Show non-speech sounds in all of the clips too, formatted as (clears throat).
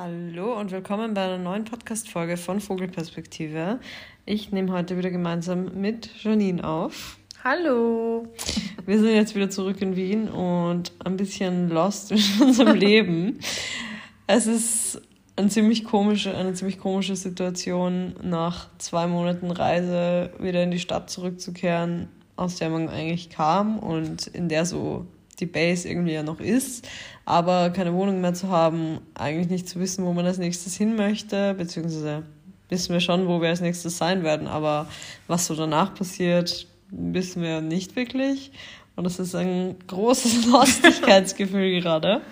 Hallo und willkommen bei einer neuen Podcast-Folge von Vogelperspektive. Ich nehme heute wieder gemeinsam mit Janine auf. Hallo! Wir sind jetzt wieder zurück in Wien und ein bisschen lost in (laughs) unserem Leben. Es ist eine ziemlich komische, eine ziemlich komische Situation, nach zwei Monaten Reise wieder in die Stadt zurückzukehren, aus der man eigentlich kam und in der so die Base irgendwie ja noch ist, aber keine Wohnung mehr zu haben, eigentlich nicht zu wissen, wo man als nächstes hin möchte, beziehungsweise wissen wir schon, wo wir als nächstes sein werden, aber was so danach passiert, wissen wir nicht wirklich. Und das ist ein großes (laughs) Lustigkeitsgefühl gerade.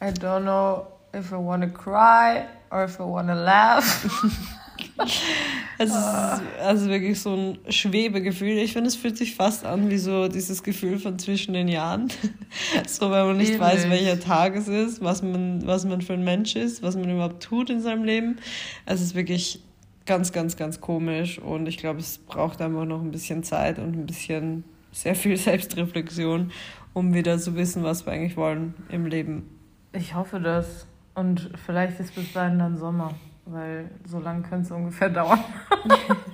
I don't know if I want to cry or if I want to laugh. (laughs) (laughs) Es ist also wirklich so ein Schwebegefühl. Ich finde, es fühlt sich fast an wie so dieses Gefühl von zwischen den Jahren. (laughs) so, weil man nicht Ähnlich. weiß, welcher Tag es ist, was man, was man für ein Mensch ist, was man überhaupt tut in seinem Leben. Es ist wirklich ganz, ganz, ganz komisch und ich glaube, es braucht einfach noch ein bisschen Zeit und ein bisschen sehr viel (laughs) Selbstreflexion, um wieder zu wissen, was wir eigentlich wollen im Leben. Ich hoffe das. Und vielleicht ist bis dahin dann Sommer, weil so lange könnte es ungefähr dauern. (laughs)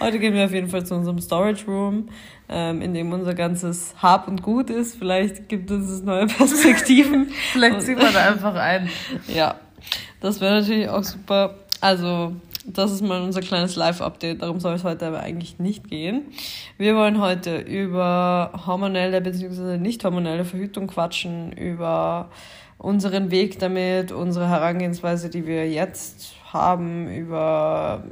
Heute gehen wir auf jeden Fall zu unserem Storage Room, ähm, in dem unser ganzes Hab und Gut ist. Vielleicht gibt es neue (laughs) Perspektiven. Vielleicht ziehen wir da einfach ein. (laughs) Ja, das wäre natürlich auch super. Also, das ist mal unser kleines Live-Update. Darum soll es heute aber eigentlich nicht gehen. Wir wollen heute über hormonelle bzw. nicht hormonelle Verhütung quatschen, über unseren Weg damit, unsere Herangehensweise, die wir jetzt haben, über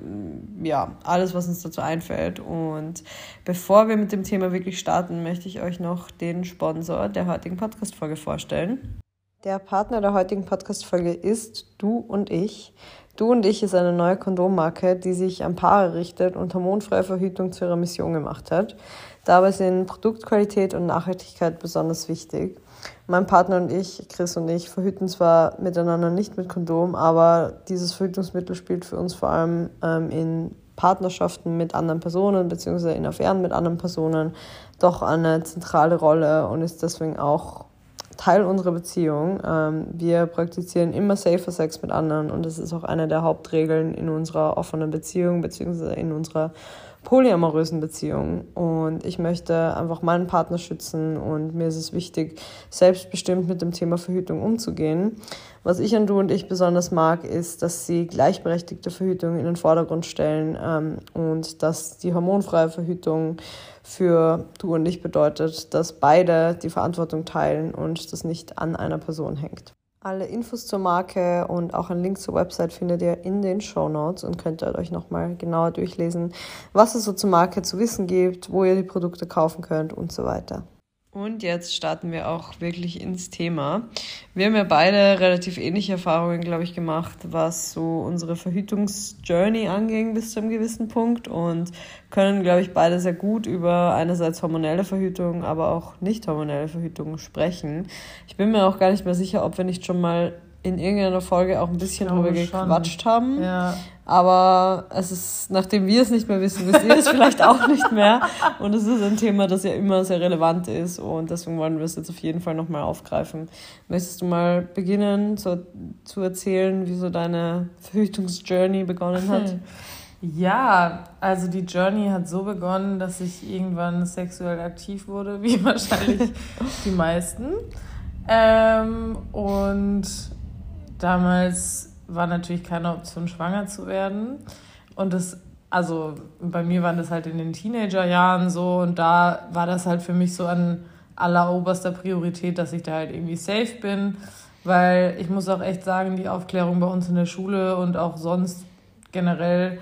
ja, alles, was uns dazu einfällt. Und bevor wir mit dem Thema wirklich starten, möchte ich euch noch den Sponsor der heutigen Podcast-Folge vorstellen. Der Partner der heutigen Podcast-Folge ist Du und ich. Du und ich ist eine neue Kondommarke, die sich an Paare richtet und hormonfreie Verhütung zu ihrer Mission gemacht hat. Dabei sind Produktqualität und Nachhaltigkeit besonders wichtig. Mein Partner und ich, Chris und ich, verhüten zwar miteinander nicht mit Kondom, aber dieses Verhütungsmittel spielt für uns vor allem ähm, in Partnerschaften mit anderen Personen beziehungsweise in Affären mit anderen Personen doch eine zentrale Rolle und ist deswegen auch Teil unserer Beziehung. Ähm, wir praktizieren immer safer Sex mit anderen und das ist auch eine der Hauptregeln in unserer offenen Beziehung beziehungsweise in unserer polyamorösen Beziehung. Und ich möchte einfach meinen Partner schützen und mir ist es wichtig, selbstbestimmt mit dem Thema Verhütung umzugehen. Was ich an Du und ich besonders mag, ist, dass sie gleichberechtigte Verhütung in den Vordergrund stellen ähm, und dass die hormonfreie Verhütung für Du und ich bedeutet, dass beide die Verantwortung teilen und das nicht an einer Person hängt. Alle Infos zur Marke und auch einen Link zur Website findet ihr in den Show Notes und könnt ihr euch nochmal genauer durchlesen, was es so zur Marke zu wissen gibt, wo ihr die Produkte kaufen könnt und so weiter. Und jetzt starten wir auch wirklich ins Thema. Wir haben ja beide relativ ähnliche Erfahrungen, glaube ich, gemacht, was so unsere Verhütungsjourney anging bis zu einem gewissen Punkt und können, glaube ich, beide sehr gut über einerseits hormonelle Verhütung, aber auch nicht hormonelle Verhütung sprechen. Ich bin mir auch gar nicht mehr sicher, ob wir nicht schon mal in irgendeiner Folge auch ein bisschen drüber gequatscht haben. Ja. Aber es ist, nachdem wir es nicht mehr wissen, wisst ihr es vielleicht auch nicht mehr. Und es ist ein Thema, das ja immer sehr relevant ist. Und deswegen wollen wir es jetzt auf jeden Fall nochmal aufgreifen. Möchtest du mal beginnen zu, zu erzählen, wie so deine Verhütungsjourney begonnen hat? (laughs) Ja, also die Journey hat so begonnen, dass ich irgendwann sexuell aktiv wurde, (laughs) wie wahrscheinlich die meisten. Ähm, und damals war natürlich keine Option, schwanger zu werden. Und das, also bei mir waren das halt in den Teenagerjahren so und da war das halt für mich so an alleroberster Priorität, dass ich da halt irgendwie safe bin. Weil ich muss auch echt sagen, die Aufklärung bei uns in der Schule und auch sonst generell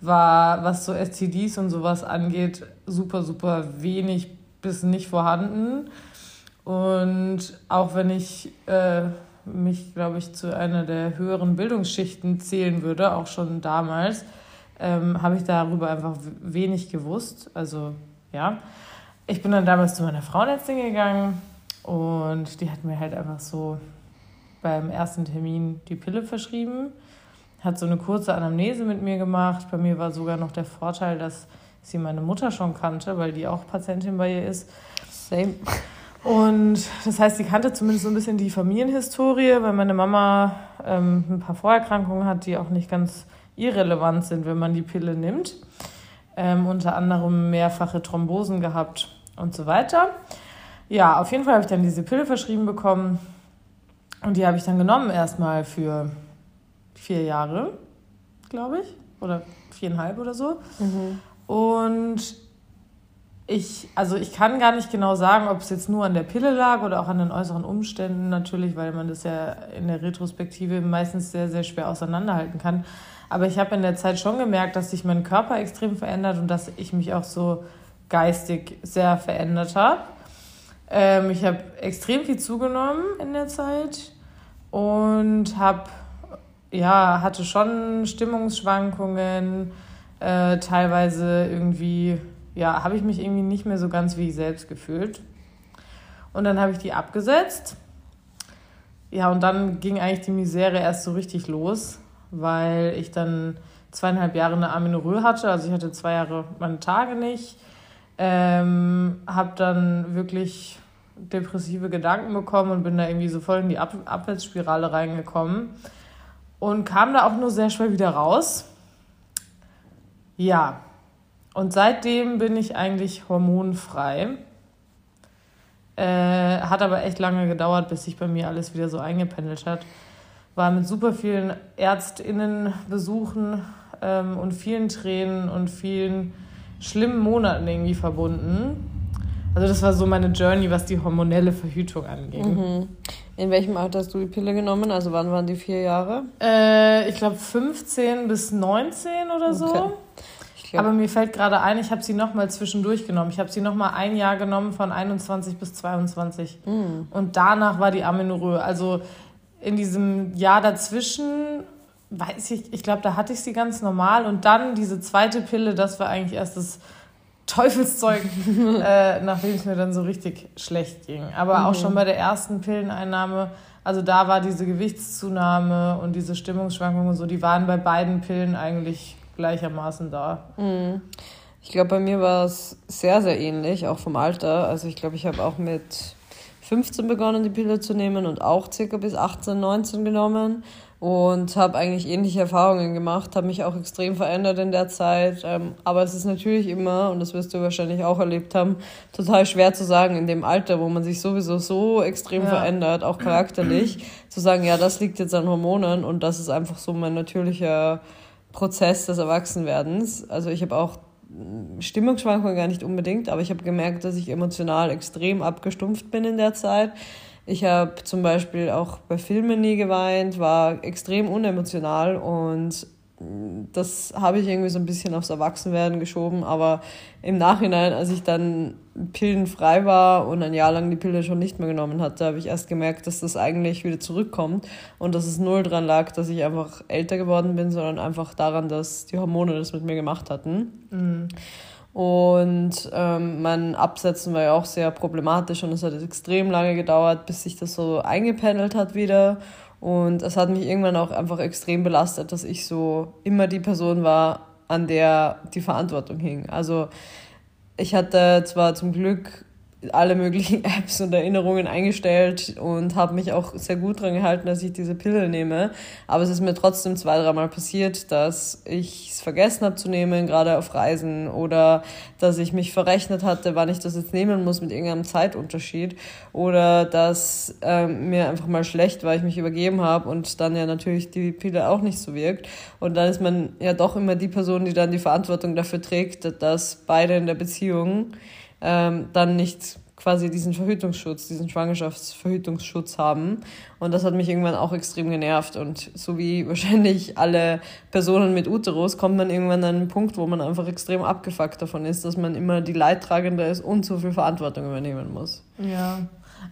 war, was so STDs und sowas angeht, super, super wenig bis nicht vorhanden. Und auch wenn ich äh, mich, glaube ich, zu einer der höheren Bildungsschichten zählen würde, auch schon damals, ähm, habe ich darüber einfach wenig gewusst. Also ja, ich bin dann damals zu meiner Frauenärztin gegangen und die hat mir halt einfach so beim ersten Termin die Pille verschrieben, hat so eine kurze Anamnese mit mir gemacht. Bei mir war sogar noch der Vorteil, dass sie meine Mutter schon kannte, weil die auch Patientin bei ihr ist. Same. Und das heißt, sie kannte zumindest so ein bisschen die Familienhistorie, weil meine Mama ähm, ein paar Vorerkrankungen hat, die auch nicht ganz irrelevant sind, wenn man die Pille nimmt. Ähm, unter anderem mehrfache Thrombosen gehabt und so weiter. Ja, auf jeden Fall habe ich dann diese Pille verschrieben bekommen und die habe ich dann genommen erstmal für vier Jahre, glaube ich, oder viereinhalb oder so. Mhm. Und ich, also ich kann gar nicht genau sagen, ob es jetzt nur an der Pille lag oder auch an den äußeren Umständen natürlich, weil man das ja in der Retrospektive meistens sehr, sehr schwer auseinanderhalten kann. Aber ich habe in der Zeit schon gemerkt, dass sich mein Körper extrem verändert und dass ich mich auch so geistig sehr verändert habe. Ähm, ich habe extrem viel zugenommen in der Zeit und habe ja hatte schon Stimmungsschwankungen, äh, teilweise irgendwie ja, habe ich mich irgendwie nicht mehr so ganz wie ich selbst gefühlt. Und dann habe ich die abgesetzt. Ja, und dann ging eigentlich die Misere erst so richtig los, weil ich dann zweieinhalb Jahre eine Aminorö hatte. Also ich hatte zwei Jahre meine Tage nicht. Ähm, habe dann wirklich depressive Gedanken bekommen und bin da irgendwie so voll in die Ab Abwärtsspirale reingekommen und kam da auch nur sehr schwer wieder raus. Ja, und seitdem bin ich eigentlich hormonfrei. Äh, hat aber echt lange gedauert, bis sich bei mir alles wieder so eingependelt hat. War mit super vielen ÄrztInnenbesuchen ähm, und vielen Tränen und vielen schlimmen Monaten irgendwie verbunden. Also das war so meine Journey, was die hormonelle Verhütung anging. Mhm. In welchem Alter hast du die Pille genommen? Also wann waren die vier Jahre? Äh, ich glaube 15 bis 19 oder so. Okay. Aber mir fällt gerade ein, ich habe sie nochmal zwischendurch genommen. Ich habe sie nochmal ein Jahr genommen von 21 bis 22. Mhm. Und danach war die Amenorrhoe. Also in diesem Jahr dazwischen, weiß ich, ich glaube, da hatte ich sie ganz normal. Und dann diese zweite Pille, das war eigentlich erst das Teufelszeug, (laughs) äh, nachdem es mir dann so richtig schlecht ging. Aber mhm. auch schon bei der ersten Pilleneinnahme, also da war diese Gewichtszunahme und diese Stimmungsschwankungen so, die waren bei beiden Pillen eigentlich gleichermaßen da. Mhm. Ich glaube, bei mir war es sehr, sehr ähnlich, auch vom Alter. Also ich glaube, ich habe auch mit 15 begonnen, die Pille zu nehmen und auch circa bis 18, 19 genommen und habe eigentlich ähnliche Erfahrungen gemacht, habe mich auch extrem verändert in der Zeit. Ähm, aber es ist natürlich immer, und das wirst du wahrscheinlich auch erlebt haben, total schwer zu sagen in dem Alter, wo man sich sowieso so extrem ja. verändert, auch charakterlich, zu sagen, ja, das liegt jetzt an Hormonen und das ist einfach so mein natürlicher Prozess des Erwachsenwerdens. Also ich habe auch Stimmungsschwankungen gar nicht unbedingt, aber ich habe gemerkt, dass ich emotional extrem abgestumpft bin in der Zeit. Ich habe zum Beispiel auch bei Filmen nie geweint, war extrem unemotional und das habe ich irgendwie so ein bisschen aufs Erwachsenwerden geschoben, aber im Nachhinein, als ich dann pillenfrei war und ein Jahr lang die Pille schon nicht mehr genommen hatte, habe ich erst gemerkt, dass das eigentlich wieder zurückkommt und dass es null dran lag, dass ich einfach älter geworden bin, sondern einfach daran, dass die Hormone das mit mir gemacht hatten. Mhm. Und ähm, mein Absetzen war ja auch sehr problematisch und es hat extrem lange gedauert, bis sich das so eingependelt hat wieder. Und es hat mich irgendwann auch einfach extrem belastet, dass ich so immer die Person war, an der die Verantwortung hing. Also ich hatte zwar zum Glück alle möglichen (laughs) Apps und Erinnerungen eingestellt und habe mich auch sehr gut daran gehalten, dass ich diese Pille nehme. Aber es ist mir trotzdem zwei, dreimal passiert, dass ich es vergessen habe zu nehmen, gerade auf Reisen, oder dass ich mich verrechnet hatte, wann ich das jetzt nehmen muss mit irgendeinem Zeitunterschied, oder dass ähm, mir einfach mal schlecht war, ich mich übergeben habe und dann ja natürlich die Pille auch nicht so wirkt. Und dann ist man ja doch immer die Person, die dann die Verantwortung dafür trägt, dass beide in der Beziehung ähm, dann nicht quasi diesen Verhütungsschutz, diesen Schwangerschaftsverhütungsschutz haben. Und das hat mich irgendwann auch extrem genervt. Und so wie (laughs) wahrscheinlich alle Personen mit Uterus, kommt man irgendwann an einen Punkt, wo man einfach extrem abgefuckt davon ist, dass man immer die Leidtragende ist und so viel Verantwortung übernehmen muss. Ja.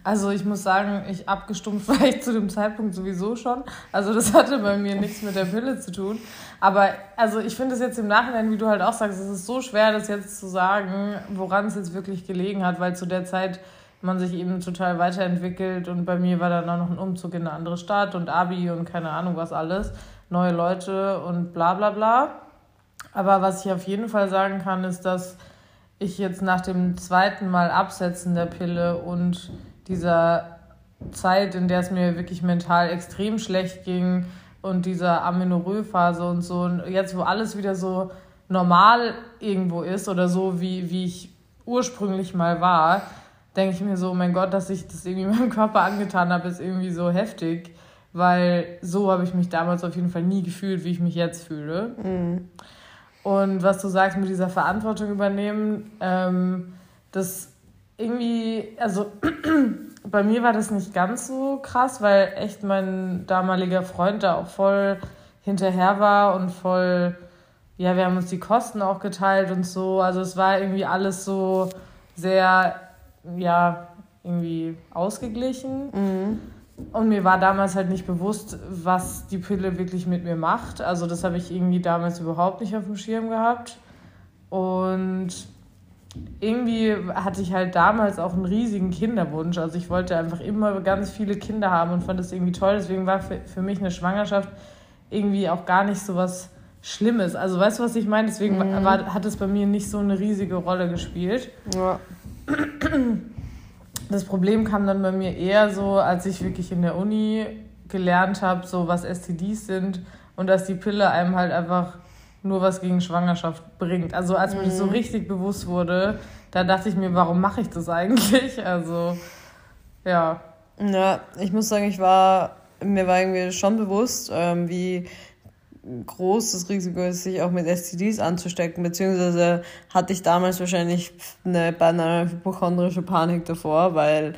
Also ich muss sagen, ich abgestumpft (laughs) war ich zu dem Zeitpunkt sowieso schon. Also das hatte bei mir nichts mit der Pille zu tun. Aber also ich finde es jetzt im Nachhinein, wie du halt auch sagst, es ist so schwer, das jetzt zu sagen, woran es jetzt wirklich gelegen hat, weil zu der Zeit man sich eben total weiterentwickelt und bei mir war dann auch noch ein Umzug in eine andere Stadt und Abi und keine Ahnung was alles, neue Leute und bla bla bla. Aber was ich auf jeden Fall sagen kann, ist, dass ich jetzt nach dem zweiten Mal Absetzen der Pille und dieser Zeit, in der es mir wirklich mental extrem schlecht ging und dieser Amenorrhoe-Phase und so. Und jetzt, wo alles wieder so normal irgendwo ist oder so, wie, wie ich ursprünglich mal war, denke ich mir so, oh mein Gott, dass ich das irgendwie (laughs) meinem Körper angetan habe, ist irgendwie so heftig, weil so habe ich mich damals auf jeden Fall nie gefühlt, wie ich mich jetzt fühle. Mhm. Und was du sagst mit dieser Verantwortung übernehmen, ähm, das irgendwie, also (clears throat) bei mir war das nicht ganz so krass, weil echt mein damaliger Freund da auch voll hinterher war und voll, ja, wir haben uns die Kosten auch geteilt und so. Also es war irgendwie alles so sehr, ja, irgendwie ausgeglichen. Mhm. Und mir war damals halt nicht bewusst, was die Pille wirklich mit mir macht. Also das habe ich irgendwie damals überhaupt nicht auf dem Schirm gehabt. Und irgendwie hatte ich halt damals auch einen riesigen Kinderwunsch. Also ich wollte einfach immer ganz viele Kinder haben und fand das irgendwie toll. Deswegen war für, für mich eine Schwangerschaft irgendwie auch gar nicht so was Schlimmes. Also weißt du, was ich meine? Deswegen mhm. war, hat es bei mir nicht so eine riesige Rolle gespielt. Ja. Das Problem kam dann bei mir eher so, als ich wirklich in der Uni gelernt habe, so was STDs sind und dass die Pille einem halt einfach nur was gegen Schwangerschaft bringt. Also als mir das so mhm. richtig bewusst wurde, da dachte ich mir, warum mache ich das eigentlich? (laughs) Also ja. Ja, ich muss sagen, ich war mir war irgendwie schon bewusst, ähm, wie groß das Risiko ist, sich auch mit STDs anzustecken, beziehungsweise hatte ich damals wahrscheinlich eine beinahe hypochondrische Panik davor, weil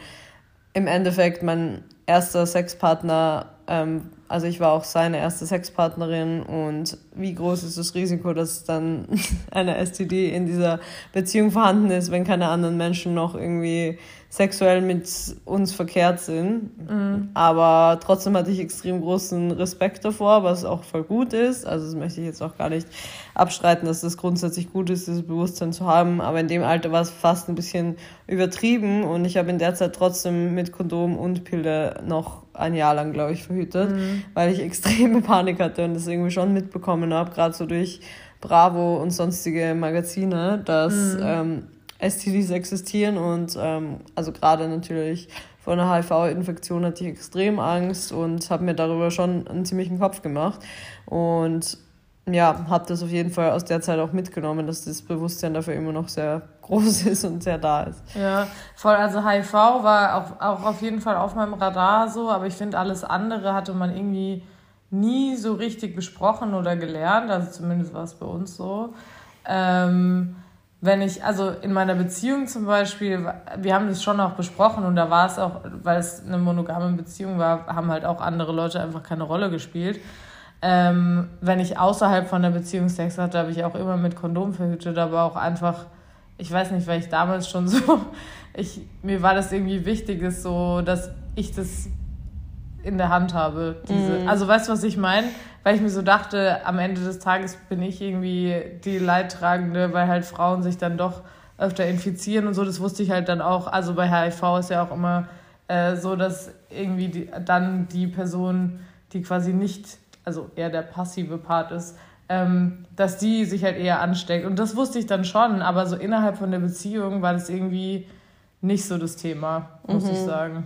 im Endeffekt mein erster Sexpartner ähm, also ich war auch seine erste Sexpartnerin und wie groß ist das Risiko, dass dann (laughs) eine STD in dieser Beziehung vorhanden ist, wenn keine anderen Menschen noch irgendwie sexuell mit uns verkehrt sind. Mhm. Aber trotzdem hatte ich extrem großen Respekt davor, was auch voll gut ist. Also das möchte ich jetzt auch gar nicht abstreiten, dass das grundsätzlich gut ist, dieses Bewusstsein zu haben. Aber in dem Alter war es fast ein bisschen übertrieben und ich habe in der Zeit trotzdem mit Kondom und Pille noch ein Jahr lang, glaube ich, verhütet, mhm. weil ich (laughs) extreme Panik hatte und das irgendwie schon mitbekommen habe, gerade so durch Bravo und sonstige Magazine, dass mhm. ähm, STDs existieren und ähm, also gerade natürlich vor einer HIV-Infektion hatte ich extrem Angst und habe mir darüber schon einen ziemlichen Kopf gemacht und ja, habe das auf jeden Fall aus der Zeit auch mitgenommen, dass das Bewusstsein dafür immer noch sehr (laughs) groß ist und sehr da ist. Ja, voll. Also HIV war auch, auch auf jeden Fall auf meinem Radar so, aber ich finde, alles andere hatte man irgendwie nie so richtig besprochen oder gelernt. Also zumindest war es bei uns so. Ähm, wenn ich, also in meiner Beziehung zum Beispiel, wir haben das schon auch besprochen und da war es auch, weil es eine monogame Beziehung war, haben halt auch andere Leute einfach keine Rolle gespielt. Ähm, wenn ich außerhalb von der Beziehung Sex hatte, habe ich auch immer mit Kondom verhütet, aber auch einfach, ich weiß nicht, weil ich damals schon (laughs) so, ich, mir war das irgendwie wichtig, ist so, dass ich das in der Hand habe. Diese, mm. Also weißt du, was ich meine? Weil ich mir so dachte, am Ende des Tages bin ich irgendwie die Leidtragende, weil halt Frauen sich dann doch öfter infizieren und so. Das wusste ich halt dann auch. Also bei HIV ist ja auch immer äh, so, dass irgendwie die, dann die Person, die quasi nicht also eher der passive Part ist, ähm, dass die sich halt eher ansteckt. Und das wusste ich dann schon, aber so innerhalb von der Beziehung war das irgendwie nicht so das Thema, muss mhm. ich sagen.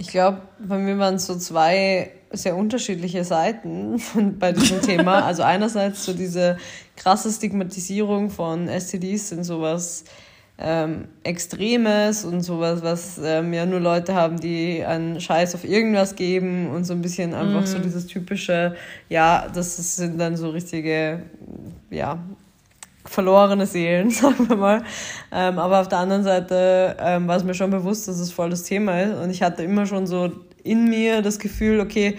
Ich glaube, bei mir waren es so zwei sehr unterschiedliche Seiten bei diesem (laughs) Thema. Also einerseits so diese krasse Stigmatisierung von STDs sind sowas ähm, Extremes und sowas, was ähm, ja nur Leute haben, die einen Scheiß auf irgendwas geben und so ein bisschen einfach mm. so mhm. dieses typische, ja, das sind dann so richtige, ja, verlorene Seelen, (laughs) sagen wir mal. Ähm, aber auf der anderen Seite ähm, war es mir schon bewusst, dass es voll das Thema ist und ich hatte immer schon so in mir das Gefühl, okay,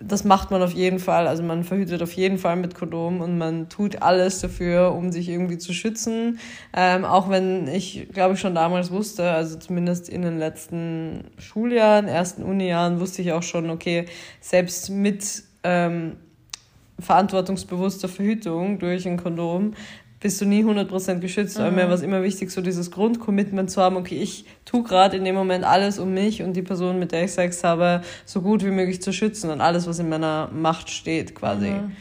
das macht man auf jeden Fall. Also man verhütet auf jeden Fall mit Kondom und man tut alles dafür, um sich irgendwie zu schützen. Ähm, auch wenn ich, glaube ich, schon damals wusste, also zumindest in den letzten Schuljahren, ersten Unijahren, wusste ich auch schon, okay, selbst mit ähm, verantwortungsbewusster Verhütung durch ein Kondom bist du nie 100% geschützt. Mhm. Aber mir war es immer wichtig, so dieses Grundcommitment zu haben, okay, ich tue gerade in dem Moment alles, um mich und die Person, mit der ich Sex habe, so gut wie möglich zu schützen und alles, was in meiner Macht steht, quasi. Mhm.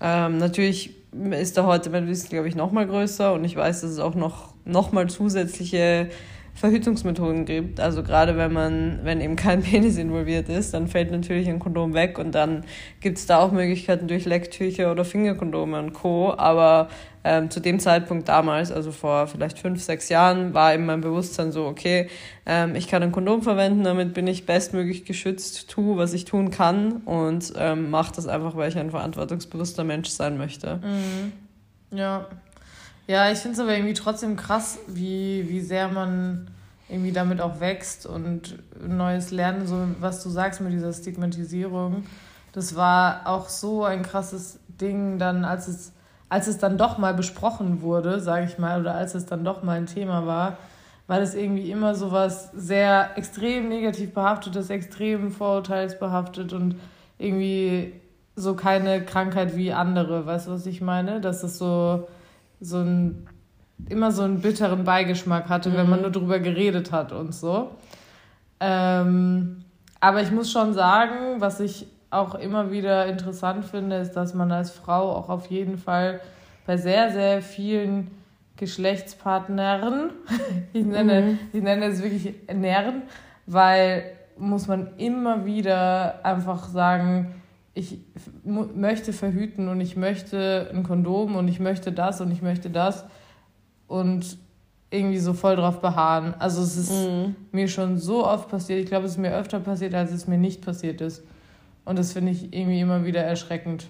Ähm, natürlich ist da heute mein Wissen, glaube ich, noch mal größer und ich weiß, dass es auch noch, noch mal zusätzliche Verhütungsmethoden gibt. Also gerade wenn man, wenn eben kein (laughs) Penis involviert ist, dann fällt natürlich ein Kondom weg und dann gibt es da auch Möglichkeiten durch Lecktücher oder Fingerkondome und Co. Aber ähm, zu dem Zeitpunkt damals, also vor vielleicht fünf, sechs Jahren, war eben mein Bewusstsein so, okay, ähm, ich kann ein Kondom verwenden, damit bin ich bestmöglich geschützt, tu, was ich tun kann und ähm, mache das einfach, weil ich ein verantwortungsbewusster Mensch sein möchte. Mhm. Ja. Ja, ich finde es aber irgendwie trotzdem krass, wie, wie sehr man irgendwie damit auch wächst und Neues lernen, so was du sagst mit dieser Stigmatisierung. Das war auch so ein krasses Ding dann, als es, als es dann doch mal besprochen wurde, sage ich mal, oder als es dann doch mal ein Thema war, weil es irgendwie immer so was sehr extrem negativ behaftetes, extrem vorurteilsbehaftet und irgendwie so keine Krankheit wie andere, weißt du, was ich meine? Dass es so so ein, immer so einen bitteren Beigeschmack hatte, mhm. wenn man mhm. nur drüber geredet hat und so. Ähm, aber ich muss schon sagen, was ich auch immer wieder interessant finde, ist, dass man als Frau auch auf jeden Fall bei sehr, sehr vielen Geschlechtspartnern, (laughs) ich nenne, mhm. ich nenne es wirklich Nähren, weil muss man immer wieder einfach sagen, ich möchte verhüten und ich möchte ein Kondom und ich möchte das und ich möchte das und irgendwie so voll drauf beharren. Also es ist mhm. mir schon so oft passiert. Ich glaube, es ist mir öfter passiert, als es mir nicht passiert ist. Und das finde ich irgendwie immer wieder erschreckend.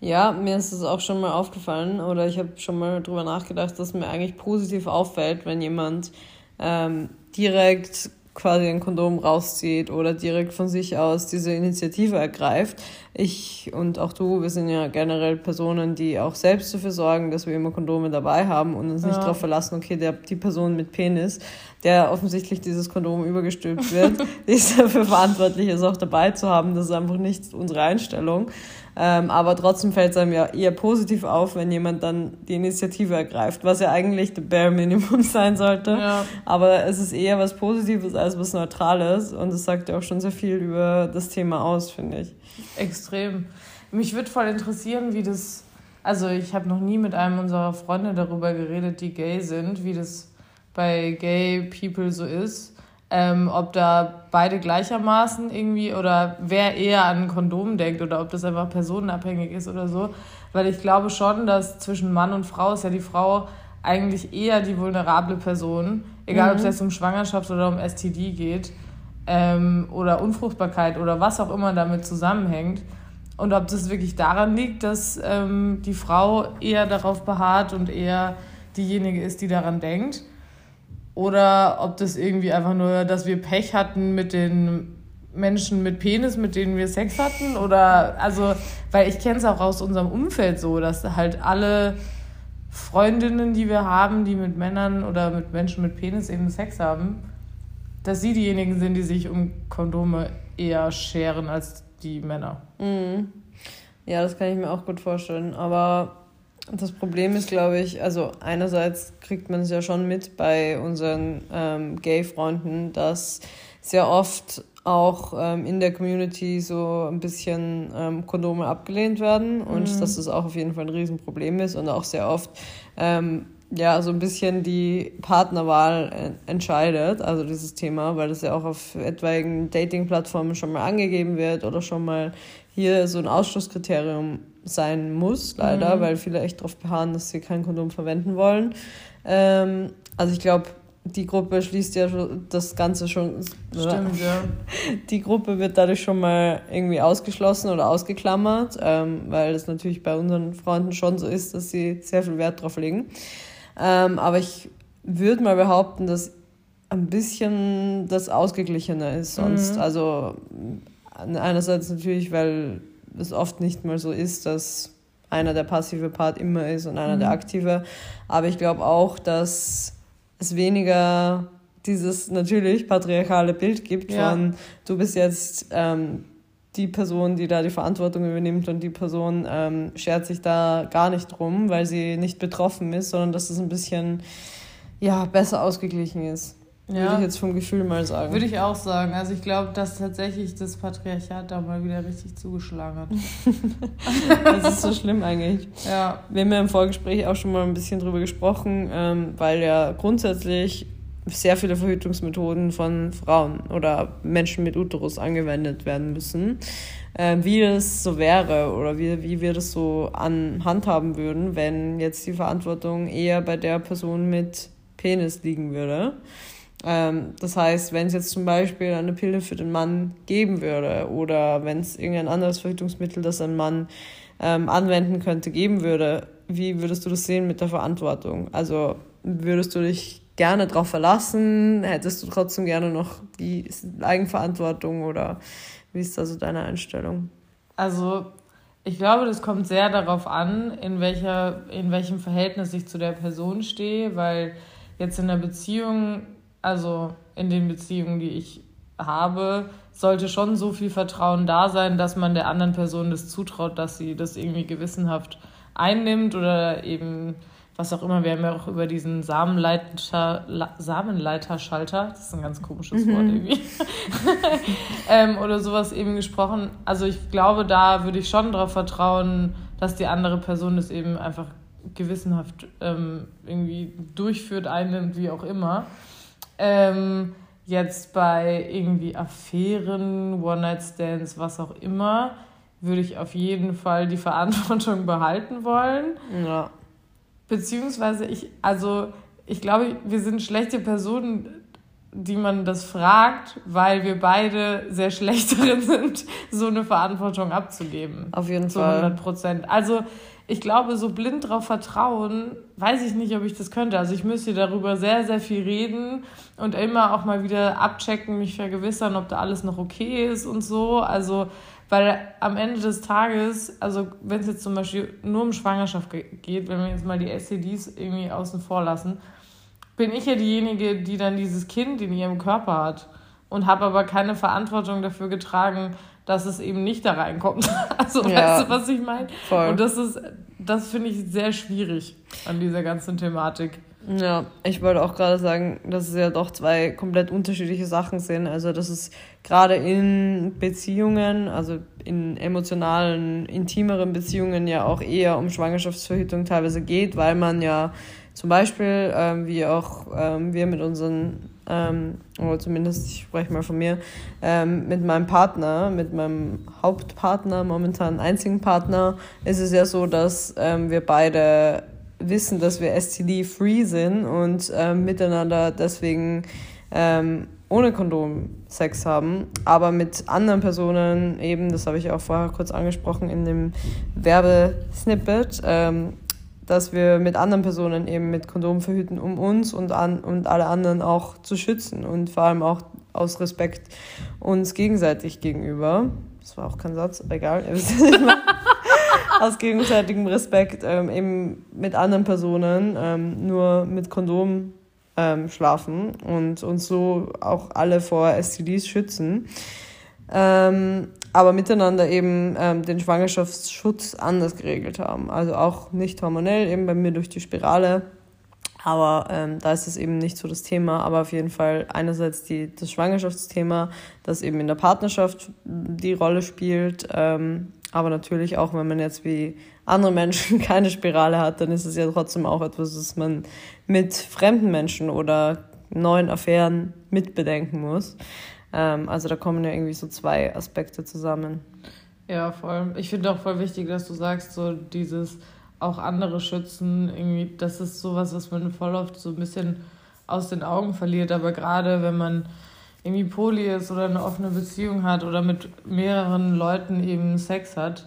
Ja, mir ist es auch schon mal aufgefallen oder ich habe schon mal drüber nachgedacht, dass mir eigentlich positiv auffällt, wenn jemand ähm, direkt quasi ein Kondom rauszieht oder direkt von sich aus diese Initiative ergreift. Ich und auch du, wir sind ja generell Personen, die auch selbst dafür sorgen, dass wir immer Kondome dabei haben und uns ja. nicht darauf verlassen, okay, der, die Person mit Penis, der offensichtlich dieses Kondom übergestülpt wird, (laughs) die ist dafür verantwortlich, es auch dabei zu haben. Das ist einfach nicht unsere Einstellung. Ähm, aber trotzdem fällt es einem ja eher positiv auf, wenn jemand dann die Initiative ergreift, was ja eigentlich der Bare Minimum (laughs) sein sollte. Ja. Aber es ist eher was Positives als was Neutrales und es sagt ja auch schon sehr viel über das Thema aus, finde ich. Extrem. Mich würde voll interessieren, wie das. Also, ich habe noch nie mit einem unserer Freunde darüber geredet, die gay sind, wie das bei Gay People so ist ähm, ob da beide gleichermaßen irgendwie oder wer eher an ein Kondom denkt oder ob das einfach personenabhängig ist oder so. Weil ich glaube schon, dass zwischen Mann und Frau ist ja die Frau eigentlich eher die vulnerable Person, egal mhm. ob es jetzt um Schwangerschaft oder um STD geht ähm, oder Unfruchtbarkeit oder was auch immer damit zusammenhängt. Und ob das wirklich daran liegt, dass ähm, die Frau eher darauf beharrt und eher diejenige ist, die daran denkt oder ob das irgendwie einfach nur, dass wir Pech hatten mit den Menschen mit Penis, mit denen wir Sex hatten. Oder also, weil ich kenne es auch aus unserem Umfeld so, dass halt alle Freundinnen, die wir haben, die mit Männern oder mit Menschen mit Penis eben Sex haben, dass sie diejenigen sind, die sich um Kondome eher scheren als die Männer. Mhm. Ja, das kann ich mir auch gut vorstellen. Aber das Problem ist, glaube ich, also einerseits kriegt man es ja schon mit bei unseren ähm, Gay-Freunden, dass sehr oft auch ähm, in der Community so ein bisschen ähm, Kondome abgelehnt werden und mhm. dass das auch auf jeden Fall ein Riesenproblem ist und auch sehr oft ähm, ja so ein bisschen die Partnerwahl entscheidet, also dieses Thema, weil das ja auch auf etwaigen Dating-Plattformen schon mal angegeben wird oder schon mal hier so ein Ausschlusskriterium sein muss, leider, mhm. weil viele echt darauf beharren, dass sie kein Kondom verwenden wollen. Ähm, also ich glaube, die Gruppe schließt ja das Ganze schon. Stimmt, ja. (laughs) Die Gruppe wird dadurch schon mal irgendwie ausgeschlossen oder ausgeklammert, ähm, weil es natürlich bei unseren Freunden schon so ist, dass sie sehr viel Wert drauf legen. Ähm, aber ich würde mal behaupten, dass ein bisschen das ausgeglichener ist sonst. Mhm. Also einerseits natürlich, weil es oft nicht mal so ist, dass einer der passive Part immer ist und einer mhm. der aktive. Aber ich glaube auch, dass es weniger dieses natürlich patriarchale Bild gibt ja. von du bist jetzt ähm, die Person, die da die Verantwortung übernimmt und die Person ähm, schert sich da gar nicht drum, weil sie nicht betroffen ist, sondern dass es ein bisschen ja, besser ausgeglichen ist. Ja. Würde ich jetzt vom Gefühl mal sagen. Würde ich auch sagen. Also ich glaube, dass tatsächlich das Patriarchat da mal wieder richtig zugeschlagen hat. (laughs) das ist so schlimm eigentlich. Ja. Wir haben ja im Vorgespräch auch schon mal ein bisschen drüber gesprochen, ähm, weil ja grundsätzlich sehr viele Verhütungsmethoden von Frauen oder Menschen mit Uterus angewendet werden müssen. Äh, wie das so wäre oder wie, wie wir das so an handhaben würden, wenn jetzt die Verantwortung eher bei der Person mit Penis liegen würde. Ähm, das heißt, wenn es jetzt zum Beispiel eine Pille für den Mann geben würde oder wenn es irgendein anderes Verhütungsmittel, das ein Mann ähm, anwenden könnte, geben würde, wie würdest du das sehen mit der Verantwortung? Also würdest du dich gerne darauf verlassen? Hättest du trotzdem gerne noch die Eigenverantwortung oder wie ist da so deine Einstellung? Also ich glaube, das kommt sehr darauf an, in, welcher, in welchem Verhältnis ich zu der Person stehe, weil jetzt in der Beziehung also in den Beziehungen, die ich habe, sollte schon so viel Vertrauen da sein, dass man der anderen Person das zutraut, dass sie das irgendwie gewissenhaft einnimmt oder eben was auch immer. Wir haben ja auch über diesen Samenleiter, Samenleiterschalter, das ist ein ganz komisches mhm. Wort irgendwie, (laughs) ähm, oder sowas eben gesprochen. Also ich glaube, da würde ich schon darauf vertrauen, dass die andere Person das eben einfach gewissenhaft ähm, irgendwie durchführt, einnimmt, wie auch immer. Ähm, jetzt bei irgendwie Affären, One-Night-Stands, was auch immer, würde ich auf jeden Fall die (laughs) Verantwortung behalten wollen. Ja. Beziehungsweise ich, also ich glaube, wir sind schlechte Personen, die man das fragt, weil wir beide sehr schlecht (laughs) darin sind, so eine Verantwortung abzugeben. Auf jeden Fall. Zu 100 Prozent. Also ich glaube, so blind drauf vertrauen, weiß ich nicht, ob ich das könnte. Also ich müsste darüber sehr, sehr viel reden und immer auch mal wieder abchecken, mich vergewissern, ob da alles noch okay ist und so. Also, weil am Ende des Tages, also wenn es jetzt zum Beispiel nur um Schwangerschaft geht, wenn wir jetzt mal die STDs irgendwie außen vor lassen, bin ich ja diejenige, die dann dieses Kind in ihrem Körper hat und habe aber keine Verantwortung dafür getragen, dass es eben nicht da reinkommt. (laughs) Also ja, weißt du, was ich meine? Und das ist, das finde ich sehr schwierig an dieser ganzen Thematik. Ja, ich wollte auch gerade sagen, dass es ja doch zwei komplett unterschiedliche Sachen sind. Also, dass es gerade in Beziehungen, also in emotionalen, intimeren Beziehungen ja auch eher um Schwangerschaftsverhütung teilweise geht, weil man ja zum Beispiel, ähm, wie auch ähm, wir mit unseren ähm, oder zumindest, ich spreche mal von mir, ähm, mit meinem Partner, mit meinem Hauptpartner, momentan einzigen Partner, ist es ja so, dass ähm, wir beide wissen, dass wir STD-free sind und ähm, miteinander deswegen ähm, ohne Kondom Sex haben, aber mit anderen Personen eben, das habe ich auch vorher kurz angesprochen in dem Werbesnippet, ähm, dass wir mit anderen Personen eben mit Kondom verhüten, um uns und, an, und alle anderen auch zu schützen und vor allem auch aus Respekt uns gegenseitig gegenüber. Das war auch kein Satz, aber egal. (laughs) aus gegenseitigem Respekt ähm, eben mit anderen Personen ähm, nur mit Kondom ähm, schlafen und uns so auch alle vor STDs schützen. Ähm, aber miteinander eben ähm, den Schwangerschaftsschutz anders geregelt haben. Also auch nicht hormonell, eben bei mir durch die Spirale. Aber ähm, da ist es eben nicht so das Thema. Aber auf jeden Fall einerseits die, das Schwangerschaftsthema, das eben in der Partnerschaft die Rolle spielt. Ähm, aber natürlich auch, wenn man jetzt wie andere Menschen (laughs) keine Spirale hat, dann ist es ja trotzdem auch etwas, das man mit fremden Menschen oder neuen Affären mitbedenken muss. Ähm, also da kommen ja irgendwie so zwei Aspekte zusammen. Ja, voll. Ich finde auch voll wichtig, dass du sagst, so dieses auch andere schützen, irgendwie, das ist sowas, was man voll oft so ein bisschen aus den Augen verliert. Aber gerade wenn man irgendwie Poli ist oder eine offene Beziehung hat oder mit mehreren Leuten eben Sex hat,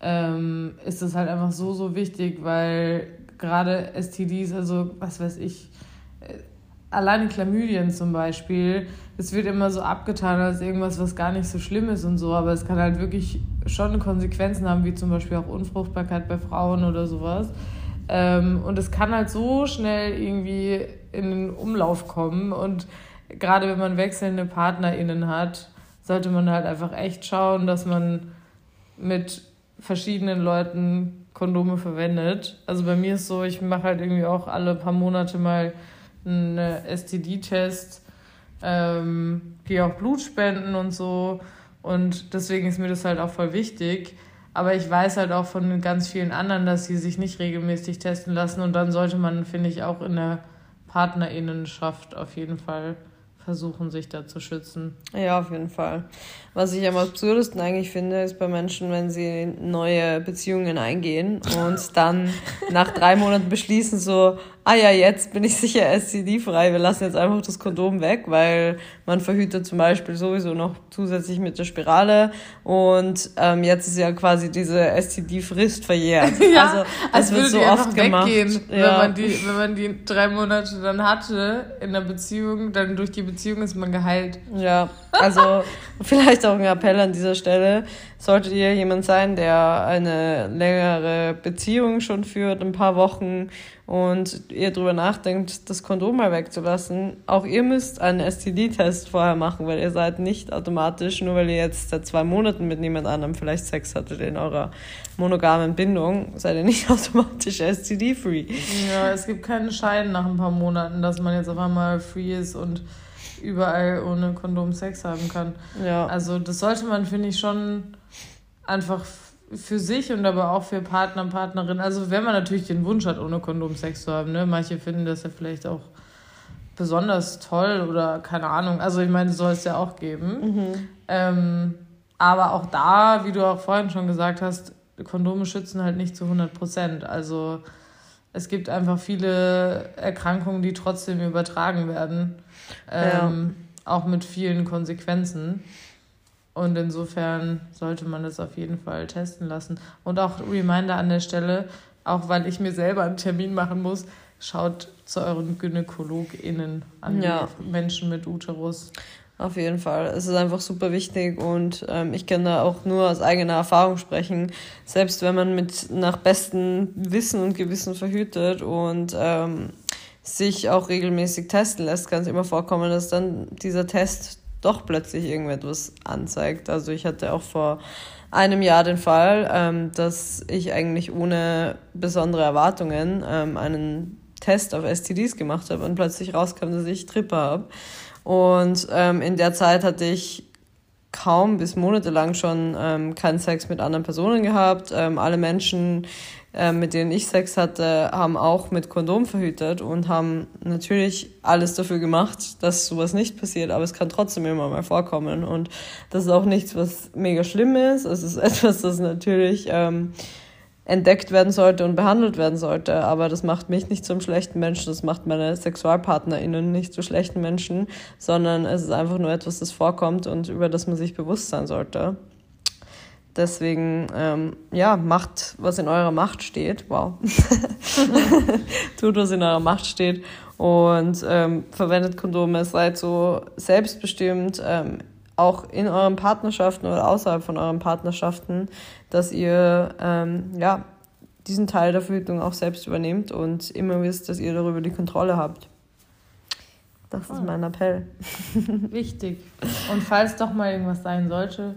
ähm, ist das halt einfach so, so wichtig, weil gerade STDs, also was weiß ich, alleine Chlamydien zum Beispiel, es wird immer so abgetan als irgendwas, was gar nicht so schlimm ist und so, aber es kann halt wirklich schon Konsequenzen haben, wie zum Beispiel auch Unfruchtbarkeit bei Frauen oder sowas. Ähm, und es kann halt so schnell irgendwie in den Umlauf kommen und gerade wenn man wechselnde PartnerInnen hat, sollte man halt einfach echt schauen, dass man mit verschiedenen Leuten Kondome verwendet. Also bei mir ist so, ich mache halt irgendwie auch alle paar Monate mal einen STD-Test, ähm, die auch Blut spenden und so. Und deswegen ist mir das halt auch voll wichtig. Aber ich weiß halt auch von ganz vielen anderen, dass sie sich nicht regelmäßig testen lassen. Und dann sollte man, finde ich, auch in der PartnerInnenschaft auf jeden Fall versuchen, sich da zu schützen. Ja, auf jeden Fall. Was ich am absurdesten eigentlich finde, ist bei Menschen, wenn sie neue Beziehungen eingehen und dann nach drei Monaten beschließen so, ah ja, jetzt bin ich sicher STD-frei, wir lassen jetzt einfach das Kondom weg, weil man verhütet zum Beispiel sowieso noch zusätzlich mit der Spirale und ähm, jetzt ist ja quasi diese STD-Frist verjährt. (laughs) ja, also das wird so oft gemacht. Weggehen, ja. wenn, man die, wenn man die drei Monate dann hatte in der Beziehung, dann durch die Beziehung ist man geheilt. Ja, also (laughs) vielleicht auch ein Appell an dieser Stelle. Solltet ihr jemand sein, der eine längere Beziehung schon führt, ein paar Wochen und ihr darüber nachdenkt, das Kondom mal wegzulassen, auch ihr müsst einen STD-Test vorher machen, weil ihr seid nicht automatisch, nur weil ihr jetzt seit zwei Monaten mit niemand anderem vielleicht Sex hattet in eurer monogamen Bindung, seid ihr nicht (laughs) automatisch STD-free. Ja, es gibt keinen Schein nach ein paar Monaten, dass man jetzt auf einmal free ist und überall ohne Kondom Sex haben kann. Ja. Also das sollte man, finde ich, schon einfach für sich und aber auch für Partner, Partnerin. Also wenn man natürlich den Wunsch hat, ohne Kondom Sex zu haben. Ne? Manche finden das ja vielleicht auch besonders toll oder keine Ahnung. Also ich meine, soll es ja auch geben. Mhm. Ähm, aber auch da, wie du auch vorhin schon gesagt hast, Kondome schützen halt nicht zu 100 Prozent. Also es gibt einfach viele Erkrankungen, die trotzdem übertragen werden. Ähm, ja. Auch mit vielen Konsequenzen. Und insofern sollte man das auf jeden Fall testen lassen. Und auch Reminder an der Stelle, auch weil ich mir selber einen Termin machen muss, schaut zu euren GynäkologInnen an, ja. Menschen mit Uterus. Auf jeden Fall. Es ist einfach super wichtig und ähm, ich kann da auch nur aus eigener Erfahrung sprechen. Selbst wenn man mit nach bestem Wissen und Gewissen verhütet und ähm, sich auch regelmäßig testen lässt, kann es immer vorkommen, dass dann dieser Test doch plötzlich irgendetwas anzeigt. Also ich hatte auch vor einem Jahr den Fall, ähm, dass ich eigentlich ohne besondere Erwartungen ähm, einen Test auf STDs gemacht habe und plötzlich rauskam, dass ich Trippe habe. Und ähm, in der Zeit hatte ich kaum bis monatelang schon ähm, keinen Sex mit anderen Personen gehabt. Ähm, alle Menschen, äh, mit denen ich Sex hatte, haben auch mit Kondom verhütet und haben natürlich alles dafür gemacht, dass sowas nicht passiert, aber es kann trotzdem immer mal vorkommen und das ist auch nichts, was mega schlimm ist. Es ist (laughs) etwas, das natürlich ähm, entdeckt werden sollte und behandelt werden sollte, aber das macht mich nicht zum schlechten Menschen, das macht meine SexualpartnerInnen nicht zu schlechten Menschen, sondern es ist einfach nur etwas, das vorkommt und über das man sich bewusst sein sollte. Deswegen, ähm, ja, macht, was in eurer Macht steht. Wow. (laughs) Tut, was in eurer Macht steht. Und ähm, verwendet Kondome, seid so selbstbestimmt, ähm, auch in euren Partnerschaften oder außerhalb von euren Partnerschaften, dass ihr ähm, ja, diesen Teil der Verhütung auch selbst übernehmt und immer wisst, dass ihr darüber die Kontrolle habt. Das ist mein Appell. Wichtig. Und falls doch mal irgendwas sein sollte,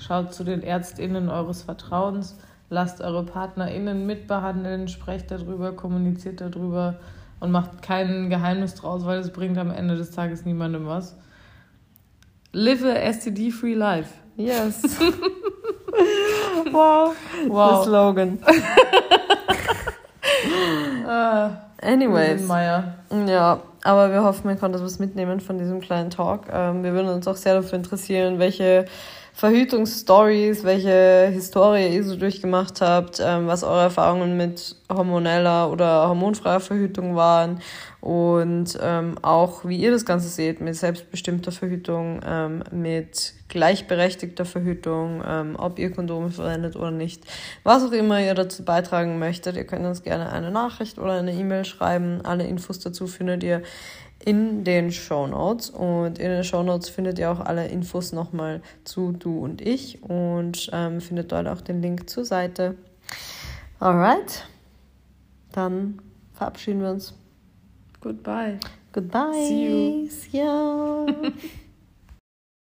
Schaut zu den ÄrztInnen eures Vertrauens, lasst eure PartnerInnen mitbehandeln, sprecht darüber, kommuniziert darüber und macht kein Geheimnis draus, weil es bringt am Ende des Tages niemandem was. Live a STD-free life. Yes. (laughs) wow. wow. The slogan. uh, (laughs) Anyways. Ja, aber wir hoffen, ihr konntet was mitnehmen von diesem kleinen Talk. Ähm, wir würden uns auch sehr dafür interessieren, welche Verhütungsstories, welche Historie ihr so durchgemacht habt, ähm, was eure Erfahrungen mit hormoneller oder hormonfreier Verhütung waren und ähm, auch wie ihr das Ganze seht mit selbstbestimmter Verhütung, ähm, mit gleichberechtigter Verhütung, ähm, ob ihr Kondome verwendet oder nicht. Was auch immer ihr dazu beitragen möchtet, ihr könnt uns gerne eine Nachricht oder eine E-Mail schreiben. Alle Infos dazu findet ihr in den Show Notes. Und in den Show Notes findet ihr auch alle Infos nochmal zu du und ich und ähm, findet dort auch den Link zur Seite. Alright, dann verabschieden wir uns. Goodbye. Goodbye. See you. See you. (laughs)